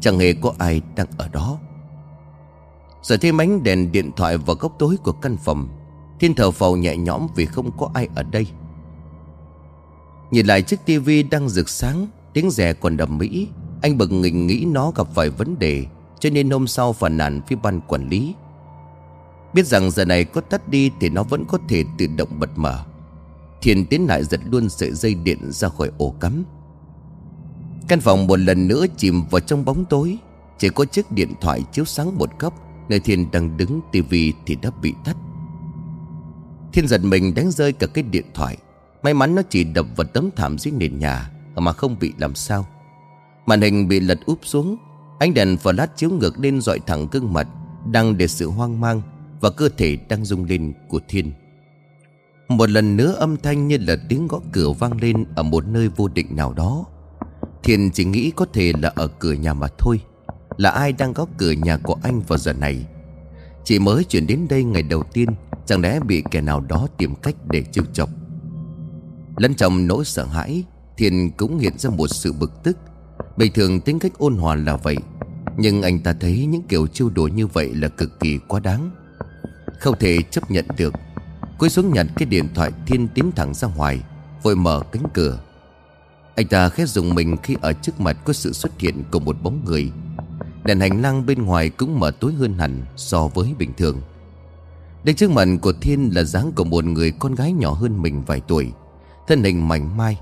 Chẳng hề có ai đang ở đó. Rồi thêm ánh đèn điện thoại vào góc tối của căn phòng. Thiên thờ phào nhẹ nhõm vì không có ai ở đây. Nhìn lại chiếc tivi đang rực sáng, Tiếng rè còn đầm mỹ. Anh bực nghịch nghĩ nó gặp phải vấn đề, Cho nên hôm sau phản nàn phía ban quản lý. Biết rằng giờ này có tắt đi Thì nó vẫn có thể tự động bật mở. Thiền tiến lại giật luôn sợi dây điện ra khỏi ổ cắm. Căn phòng một lần nữa chìm vào trong bóng tối. Chỉ có chiếc điện thoại chiếu sáng một góc Nơi Thiên đang đứng tivi thì đã bị tắt. Thiên giật mình đánh rơi cả cái điện thoại. May mắn nó chỉ đập vào tấm thảm dưới nền nhà, Mà không bị làm sao. Màn hình bị lật úp xuống. Ánh đèn flash chiếu ngược lên dọi thẳng gương mặt, Đang để sự hoang mang Và cơ thể đang rung lên của Thiên. Một lần nữa âm thanh như là tiếng gõ cửa vang lên Ở một nơi vô định nào đó. Thiên chỉ nghĩ có thể là ở cửa nhà mà thôi, Là ai đang gõ cửa nhà của anh vào giờ này. Chỉ mới chuyển đến đây ngày đầu tiên, Chẳng lẽ bị kẻ nào đó tìm cách để trêu chọc. Lẫn trong nỗi sợ hãi Thiên cũng hiện ra một sự bực tức. Bình thường tính cách ôn hòa là vậy, Nhưng anh ta thấy những kiểu chiêu đùa như vậy là cực kỳ quá đáng. Không thể chấp nhận được. Cúi xuống nhặt cái điện thoại Thiên tiến thẳng ra ngoài, Vội mở cánh cửa. Anh ta khét dùng mình khi ở trước mặt có sự xuất hiện của một bóng người. Đèn hành lang bên ngoài cũng mở tối hơn hẳn so với bình thường. Đến trước mặt của Thiên là dáng của một người con gái nhỏ hơn mình vài tuổi, Thân hình mảnh mai.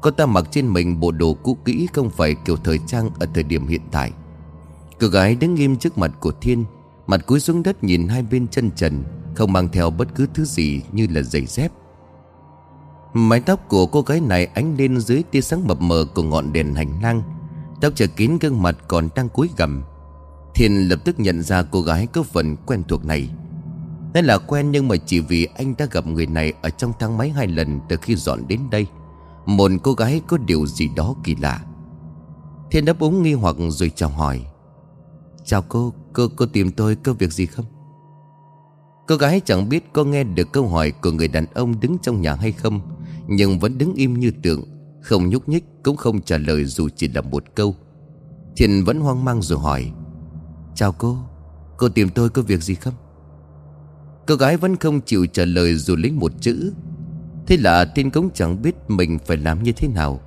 Cô ta mặc trên mình bộ đồ cũ kỹ Không phải kiểu thời trang ở thời điểm hiện tại. Cô gái đứng nghiêm trước mặt của Thiên, Mặt cúi xuống đất nhìn hai bên chân trần không mang theo bất cứ thứ gì như là giày dép. Mái tóc của cô gái này ánh lên dưới tia sáng mập mờ của ngọn đèn hành lang. Tóc trở kín gương mặt còn đang cúi gầm Thiên lập tức nhận ra cô gái có phần quen thuộc này. Nên là quen nhưng mà chỉ vì anh đã gặp người này Ở trong thang máy hai lần từ khi dọn đến đây. Một cô gái có điều gì đó kỳ lạ. Thiên đáp ứng nghi hoặc rồi chào hỏi. Chào cô, cô, cô tìm tôi có việc gì không? Cô gái chẳng biết có nghe được câu hỏi của người đàn ông đứng trong nhà hay không Nhưng vẫn đứng im như tượng Không nhúc nhích cũng không trả lời dù chỉ là một câu. Thiên vẫn hoang mang rồi hỏi Chào cô, cô tìm tôi có việc gì không? Cô gái vẫn không chịu trả lời dù lấy một chữ. Thế là Thiên cống chẳng biết mình phải làm như thế nào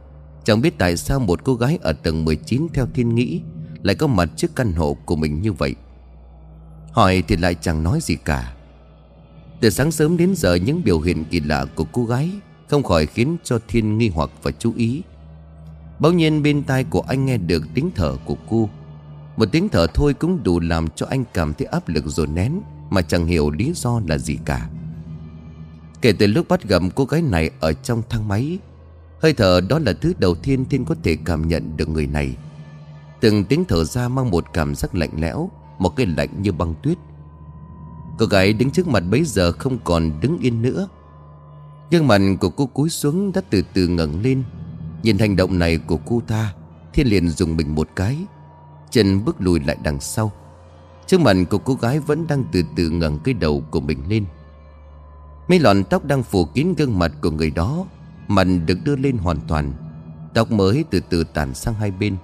Chẳng biết tại sao một cô gái ở tầng 19 theo thiên nghĩ Lại có mặt trước căn hộ của mình như vậy. Hỏi thì lại chẳng nói gì cả. Từ sáng sớm đến giờ, những biểu hiện kỳ lạ của cô gái Không khỏi khiến cho thiên nghi hoặc và chú ý. Bỗng nhiên bên tai của anh nghe được tiếng thở của cô. Một tiếng thở thôi cũng đủ làm cho anh cảm thấy áp lực rồi nén, mà chẳng hiểu lý do là gì cả. Kể từ lúc bắt gặp cô gái này ở trong thang máy, Hơi thở đó là thứ đầu tiên Thiên có thể cảm nhận được người này. Từng tiếng thở ra mang một cảm giác lạnh lẽo, Một cái lạnh như băng tuyết. Cô gái đứng trước mặt bấy giờ không còn đứng yên nữa. Gương mặt của cô cúi xuống đã từ từ ngẩng lên. Nhìn hành động này của cô ta, Thiên liền dùng mình một cái. Chân bước lùi lại đằng sau. Trước mặt của cô gái vẫn đang từ từ ngẩng cái đầu của mình lên. Mấy lọn tóc đang phủ kín gương mặt của người đó, Mặt được đưa lên hoàn toàn. Tóc mới từ từ tàn sang hai bên.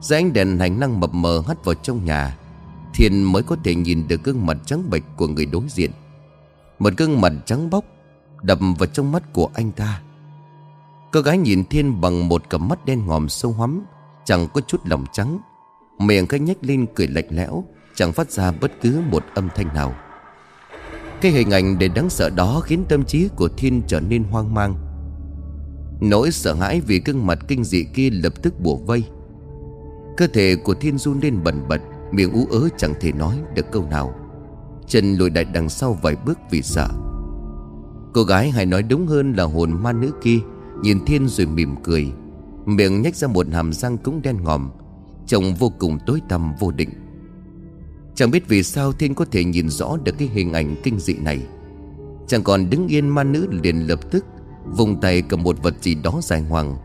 Dưới ánh đèn hành năng mập mờ hắt vào trong nhà Thiên mới có thể nhìn được gương mặt trắng bệch của người đối diện. Một gương mặt trắng bóc Đập vào trong mắt của anh ta. Cô gái nhìn Thiên bằng một cặp mắt đen ngòm sâu hắm, Chẳng có chút lòng trắng. Miệng cách nhếch lên cười lạnh lẽo Chẳng phát ra bất cứ một âm thanh nào. Cái hình ảnh để đáng sợ đó khiến tâm trí của Thiên trở nên hoang mang. Nỗi sợ hãi vì gương mặt kinh dị kia lập tức bùa vây. Cơ thể của Thiên run lên bần bật Miệng ú ớ chẳng thể nói được câu nào. Chân lùi đại đằng sau vài bước vì sợ. Cô gái hay nói đúng hơn là hồn ma nữ kia, Nhìn Thiên rồi mỉm cười. Miệng nhếch ra một hàm răng cũng đen ngòm, Trông vô cùng tối tăm, vô định. Chẳng biết vì sao Thiên có thể nhìn rõ được cái hình ảnh kinh dị này. Chẳng còn đứng yên ma nữ liền lập tức Vùng tay cầm một vật gì đó dài hoàng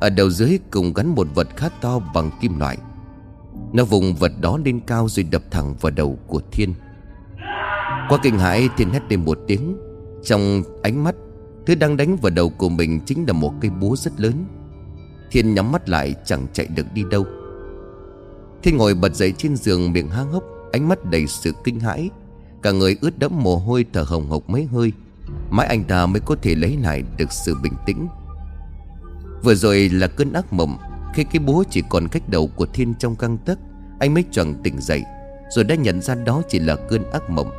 Ở đầu dưới cùng gắn một vật khá to bằng kim loại. Nó vùng vật đó lên cao rồi đập thẳng vào đầu của Thiên. Qua kinh hãi, Thiên hét lên một tiếng. Trong ánh mắt, Thứ đang đánh vào đầu của mình chính là một cây búa rất lớn. Thiên nhắm mắt lại, chẳng chạy được đi đâu. Thiên ngồi bật dậy trên giường miệng há hốc, Ánh mắt đầy sự kinh hãi. Cả người ướt đẫm mồ hôi thở hồng hộc mấy hơi. Mãi anh ta mới có thể lấy lại được sự bình tĩnh. Vừa rồi là cơn ác mộng khi cái búa chỉ còn cách đầu của Thiên trong căng tấc, Anh mới choàng tỉnh dậy, Rồi đã nhận ra đó chỉ là cơn ác mộng.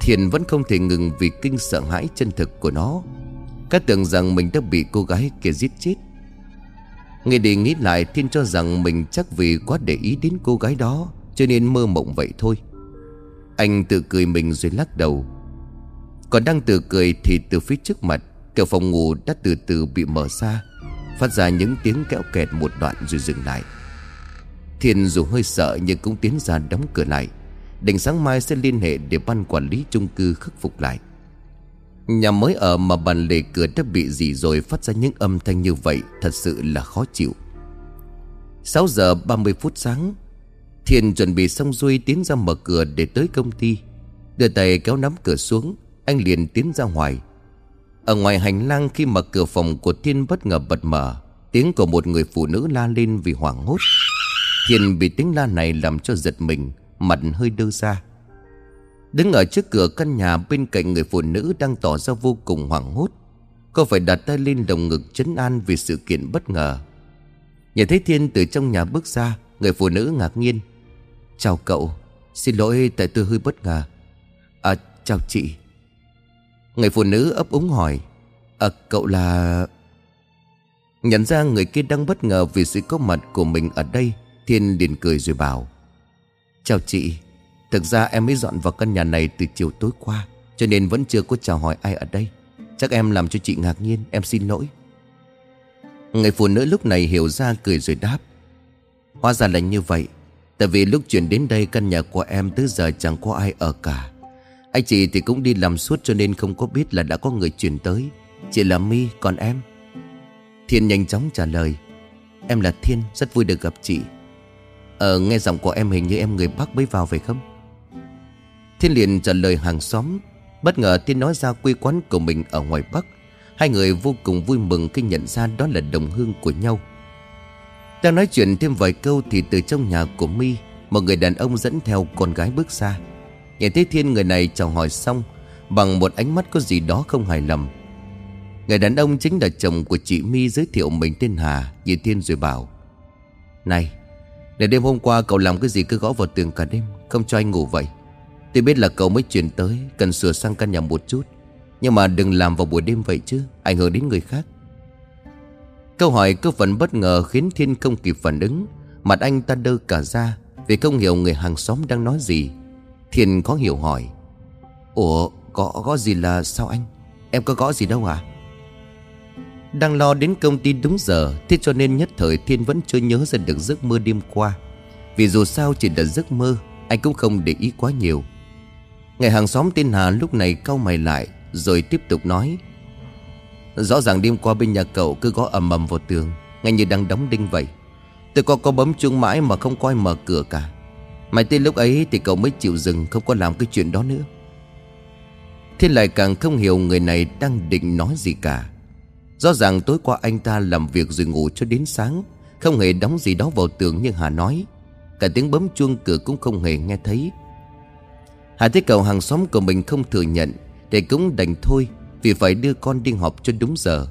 Thiên vẫn không thể ngừng vì kinh sợ hãi chân thực của nó. Các tưởng rằng mình đã bị cô gái kia giết chết. Nghe đi nghĩ lại, Thiên cho rằng mình chắc vì quá để ý đến cô gái đó, Cho nên mơ mộng vậy thôi. Anh tự cười mình rồi lắc đầu. Còn đang tự cười thì từ phía trước mặt Cửa phòng ngủ đã từ từ bị mở ra. Phát ra những tiếng kéo kẹt một đoạn rồi dừng lại. Thiên dù hơi sợ nhưng cũng tiến ra đóng cửa lại. Định sáng mai sẽ liên hệ để ban quản lý chung cư khắc phục lại. Nhà mới ở mà bàn lề cửa đã bị gì rồi phát ra những âm thanh như vậy, Thật sự là khó chịu. 6 giờ 30 phút sáng, Thiên chuẩn bị xong xuôi tiến ra mở cửa để tới công ty. Đưa tay kéo nắm cửa xuống, Anh liền tiến ra ngoài. Ở ngoài hành lang khi mở cửa phòng của Thiên bất ngờ bật mở, Tiếng của một người phụ nữ la lên vì hoảng hốt. Thiên bị tiếng la này làm cho giật mình, Mặt hơi đơ ra. Đứng ở trước cửa căn nhà bên cạnh người phụ nữ đang tỏ ra vô cùng hoảng hốt. Cô phải đặt tay lên đồng ngực chấn an vì sự kiện bất ngờ. Nhìn thấy Thiên từ trong nhà bước ra, Người phụ nữ ngạc nhiên. Chào cậu, Xin lỗi tại tôi hơi bất ngờ. À chào chị. Người phụ nữ ấp úng hỏi À cậu là Nhận ra người kia đang bất ngờ vì sự có mặt của mình ở đây, Thiên liền cười rồi bảo, Chào chị, Thực ra em mới dọn vào căn nhà này từ chiều tối qua, Cho nên vẫn chưa có chào hỏi ai ở đây. Chắc em làm cho chị ngạc nhiên, Em xin lỗi. Người phụ nữ lúc này hiểu ra, cười rồi đáp, Hóa ra là như vậy, Tại vì lúc chuyển đến đây căn nhà của em tới giờ chẳng có ai ở cả. Anh chị thì cũng đi làm suốt cho nên không có biết là đã có người chuyển tới. Chị là My, còn em. Thiên nhanh chóng trả lời. Em là Thiên, rất vui được gặp chị. Ờ nghe giọng của em hình như em người Bắc mới vào phải không? Thiên liền trả lời hàng xóm. Bất ngờ Thiên nói ra quê quán của mình ở ngoài Bắc. Hai người vô cùng vui mừng khi nhận ra đó là đồng hương của nhau. Đang nói chuyện thêm vài câu thì từ trong nhà của My, Một người đàn ông dẫn theo con gái bước ra. Nhìn thấy Thiên người này chào hỏi xong, Bằng một ánh mắt có gì đó không hài lòng. Người đàn ông chính là chồng của chị My giới thiệu mình tên Hà Nhìn Thiên rồi bảo, Này, để đêm hôm qua cậu làm cái gì cứ gõ vào tường cả đêm, Không cho anh ngủ vậy. Tôi biết là cậu mới chuyển tới, Cần sửa sang căn nhà một chút, Nhưng mà đừng làm vào buổi đêm vậy chứ, Ảnh hưởng đến người khác. Câu hỏi cơ phần bất ngờ khiến Thiên không kịp phản ứng, Mặt anh ta đơ cả ra Vì không hiểu người hàng xóm đang nói gì. Thiên có hiểu hỏi. Ủa, có gõ gì là sao anh? Em có gõ gì đâu à? Đang lo đến công ty đúng giờ, Thế cho nên nhất thời Thiên vẫn chưa nhớ ra được giấc mơ đêm qua. Vì dù sao chỉ là giấc mơ, Anh cũng không để ý quá nhiều. Ngày hàng xóm tên Hà lúc này cau mày lại, Rồi tiếp tục nói. Rõ ràng đêm qua bên nhà cậu cứ gõ ầm ầm vào tường Ngay như đang đóng đinh vậy. Tôi có có bấm chuông mãi mà không coi mở cửa cả. Mãi tới lúc ấy thì cậu mới chịu dừng, Không có làm cái chuyện đó nữa. Thiên lại càng không hiểu người này đang định nói gì cả. Rõ ràng tối qua anh ta làm việc rồi ngủ cho đến sáng, Không hề đóng gì đó vào tường như Hà nói. Cả tiếng bấm chuông cửa cũng không hề nghe thấy. Hà thấy cậu hàng xóm của mình không thừa nhận, Để cũng đành thôi, Vì phải đưa con đi học cho đúng giờ.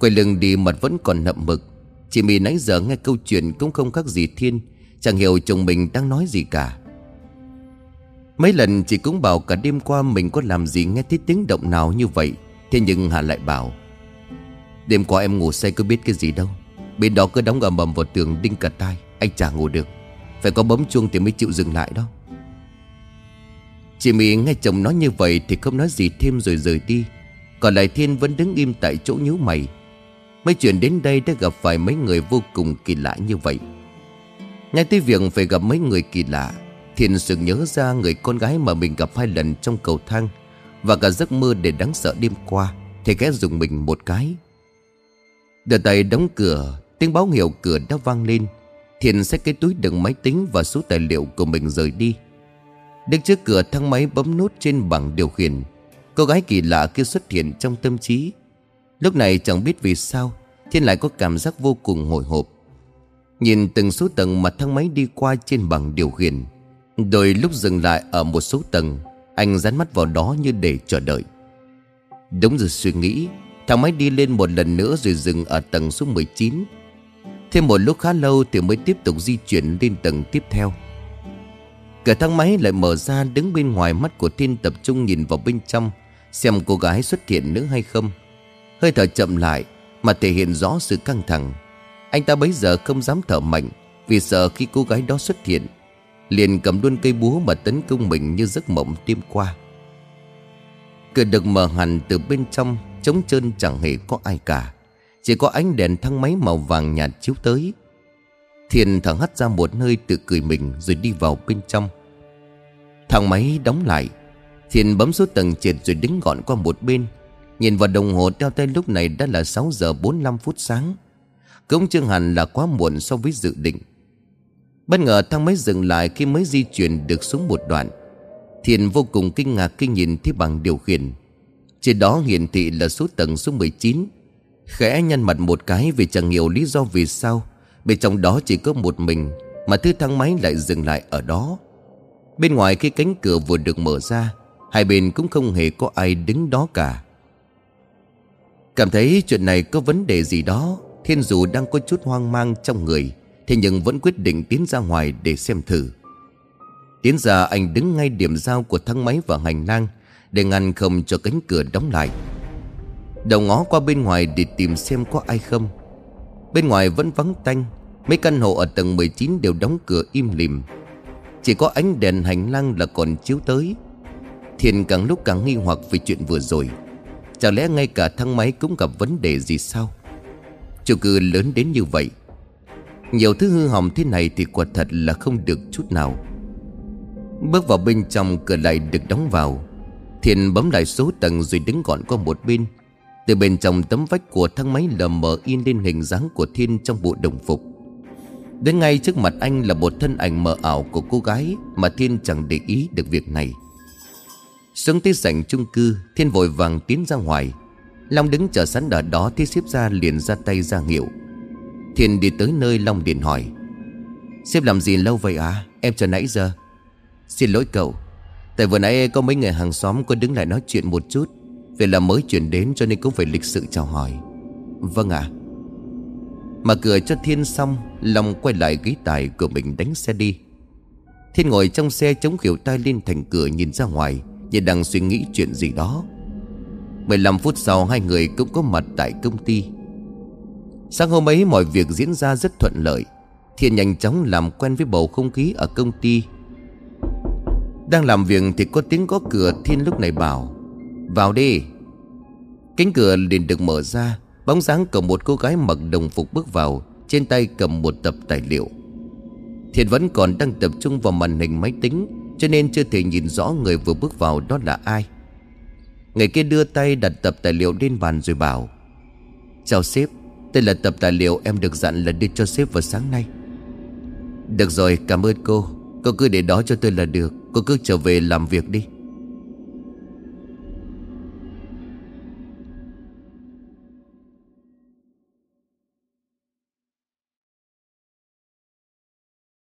Quay lưng đi mặt vẫn còn nậm mực Chị mì nãy giờ nghe câu chuyện cũng không khác gì thiên Chẳng hiểu chồng mình đang nói gì cả. Mấy lần chị cũng bảo cả đêm qua mình có làm gì nghe thấy tiếng động nào như vậy, Thế nhưng Hà lại bảo, Đêm qua em ngủ say cứ biết cái gì đâu. Bên đó cứ đóng gầm bầm vào tường đinh cả tai, Anh chả ngủ được. Phải có bấm chuông thì mới chịu dừng lại đó. Chị Mỹ nghe chồng nói như vậy Thì không nói gì thêm rồi rời đi. Còn lại Thiên vẫn đứng im tại chỗ nhíu mày. Mấy chuyện đến đây đã gặp phải mấy người vô cùng kỳ lạ như vậy ngay tới việc phải gặp mấy người kỳ lạ Thiên sự nhớ ra người con gái mà mình gặp hai lần trong cầu thang Và cả giấc mơ để đáng sợ đêm qua Thì ghé dùng mình một cái. Đợt tay đóng cửa, Tiếng báo hiệu cửa đã vang lên. Thiên xách cái túi đựng máy tính và số tài liệu của mình rời đi. Đứng trước cửa thang máy bấm nút trên bảng điều khiển, Cô gái kỳ lạ kia xuất hiện trong tâm trí. Lúc này chẳng biết vì sao Thiên lại có cảm giác vô cùng hồi hộp. Nhìn từng số tầng mà thang máy đi qua trên bảng điều khiển Đôi lúc dừng lại ở một số tầng, Anh dán mắt vào đó như để chờ đợi. Đúng rồi suy nghĩ, Thang máy đi lên một lần nữa rồi dừng ở tầng số 19 Thêm một lúc khá lâu thì mới tiếp tục di chuyển lên tầng tiếp theo. Cửa thang máy lại mở ra đứng bên ngoài mắt của Thiên tập trung nhìn vào bên trong, Xem cô gái xuất hiện nữa hay không. Hơi thở chậm lại Mà thể hiện rõ sự căng thẳng. Anh ta bấy giờ không dám thở mạnh, Vì sợ khi cô gái đó xuất hiện, Liền cầm luôn cây búa mà tấn công mình như giấc mộng đêm qua. Cửa được mở hẳn từ bên trong, Trống trơn chẳng hề có ai cả. Chỉ có ánh đèn thang máy màu vàng nhạt chiếu tới. Thiền thở hắt ra một hơi tự cười mình Rồi đi vào bên trong. Thang máy đóng lại Thiền bấm số tầng trệt rồi đứng gọn qua một bên. Nhìn vào đồng hồ đeo tay lúc này đã là 6 giờ 45 phút sáng. Cũng chưa hẳn là quá muộn so với dự định. Bất ngờ thang máy dừng lại khi mới di chuyển được xuống một đoạn. Thiền vô cùng kinh ngạc khi nhìn thấy bằng điều khiển. Trên đó hiển thị là số tầng số 19 Khẽ nhăn mặt một cái vì chẳng hiểu lý do vì sao, Bên trong đó chỉ có một mình Mà thứ thang máy lại dừng lại ở đó. Bên ngoài khi cánh cửa vừa được mở ra, Hai bên cũng không hề có ai đứng đó cả. Cảm thấy chuyện này có vấn đề gì đó. Thiên dù đang có chút hoang mang trong người, Thế nhưng vẫn quyết định tiến ra ngoài để xem thử. Tiến ra, anh đứng ngay điểm giao của thang máy và hành lang, Để ngăn không cho cánh cửa đóng lại. Đầu ngó qua bên ngoài để tìm xem có ai không. Bên ngoài vẫn vắng tanh, Mấy căn hộ ở tầng 19 đều đóng cửa im lìm. Chỉ có ánh đèn hành lang là còn chiếu tới. Thiền càng lúc càng nghi hoặc về chuyện vừa rồi. Chẳng lẽ ngay cả thang máy cũng gặp vấn đề gì sao? Chung cư lớn đến như vậy. Nhiều thứ hư hỏng thế này thì quả thật là không được chút nào. Bước vào bên trong, cửa lại được đóng vào. Thiện bấm lại số tầng rồi đứng gọn qua một bên. Từ bên trong tấm vách của thang máy lờ mờ in lên hình dáng của Thiên trong bộ đồng phục. Đến ngay trước mặt anh là một thân ảnh mờ ảo của cô gái Mà Thiên chẳng để ý được việc này. Xuống tới sảnh chung cư, Thiên vội vàng tiến ra ngoài. Long đứng chờ sẵn ở đó thì xếp ra liền ra tay ra hiệu. Thiên đi tới nơi Long điện hỏi Xếp làm gì lâu vậy à Em chờ nãy giờ. Xin lỗi cậu, Tại vừa nãy có mấy người hàng xóm có đứng lại nói chuyện một chút, Vì là mới chuyển đến cho nên cũng phải lịch sự chào hỏi. Vâng ạ. Mà cửa cho Thiên xong, Long quay lại ghế tài của mình đánh xe đi. Thiên ngồi trong xe chống khỉu tay lên thành cửa nhìn ra ngoài, Như đang suy nghĩ chuyện gì đó. 15 phút sau, hai người cũng có mặt tại công ty. Sáng hôm ấy, mọi việc diễn ra rất thuận lợi. Thiên nhanh chóng làm quen với bầu không khí ở công ty. Đang làm việc thì có tiếng có cửa, Thiên lúc này bảo, Vào đi. Cánh cửa liền được mở ra, Bóng dáng của một cô gái mặc đồng phục bước vào, Trên tay cầm một tập tài liệu. Thiên vẫn còn đang tập trung vào màn hình máy tính, Cho nên chưa thể nhìn rõ người vừa bước vào đó là ai. Người kia đưa tay đặt tập tài liệu lên bàn rồi bảo, Chào sếp Đây là tập tài liệu em được dặn là đưa cho sếp vào sáng nay. Được rồi, cảm ơn cô. Cô cứ để đó cho tôi là được. Cô cứ trở về làm việc đi.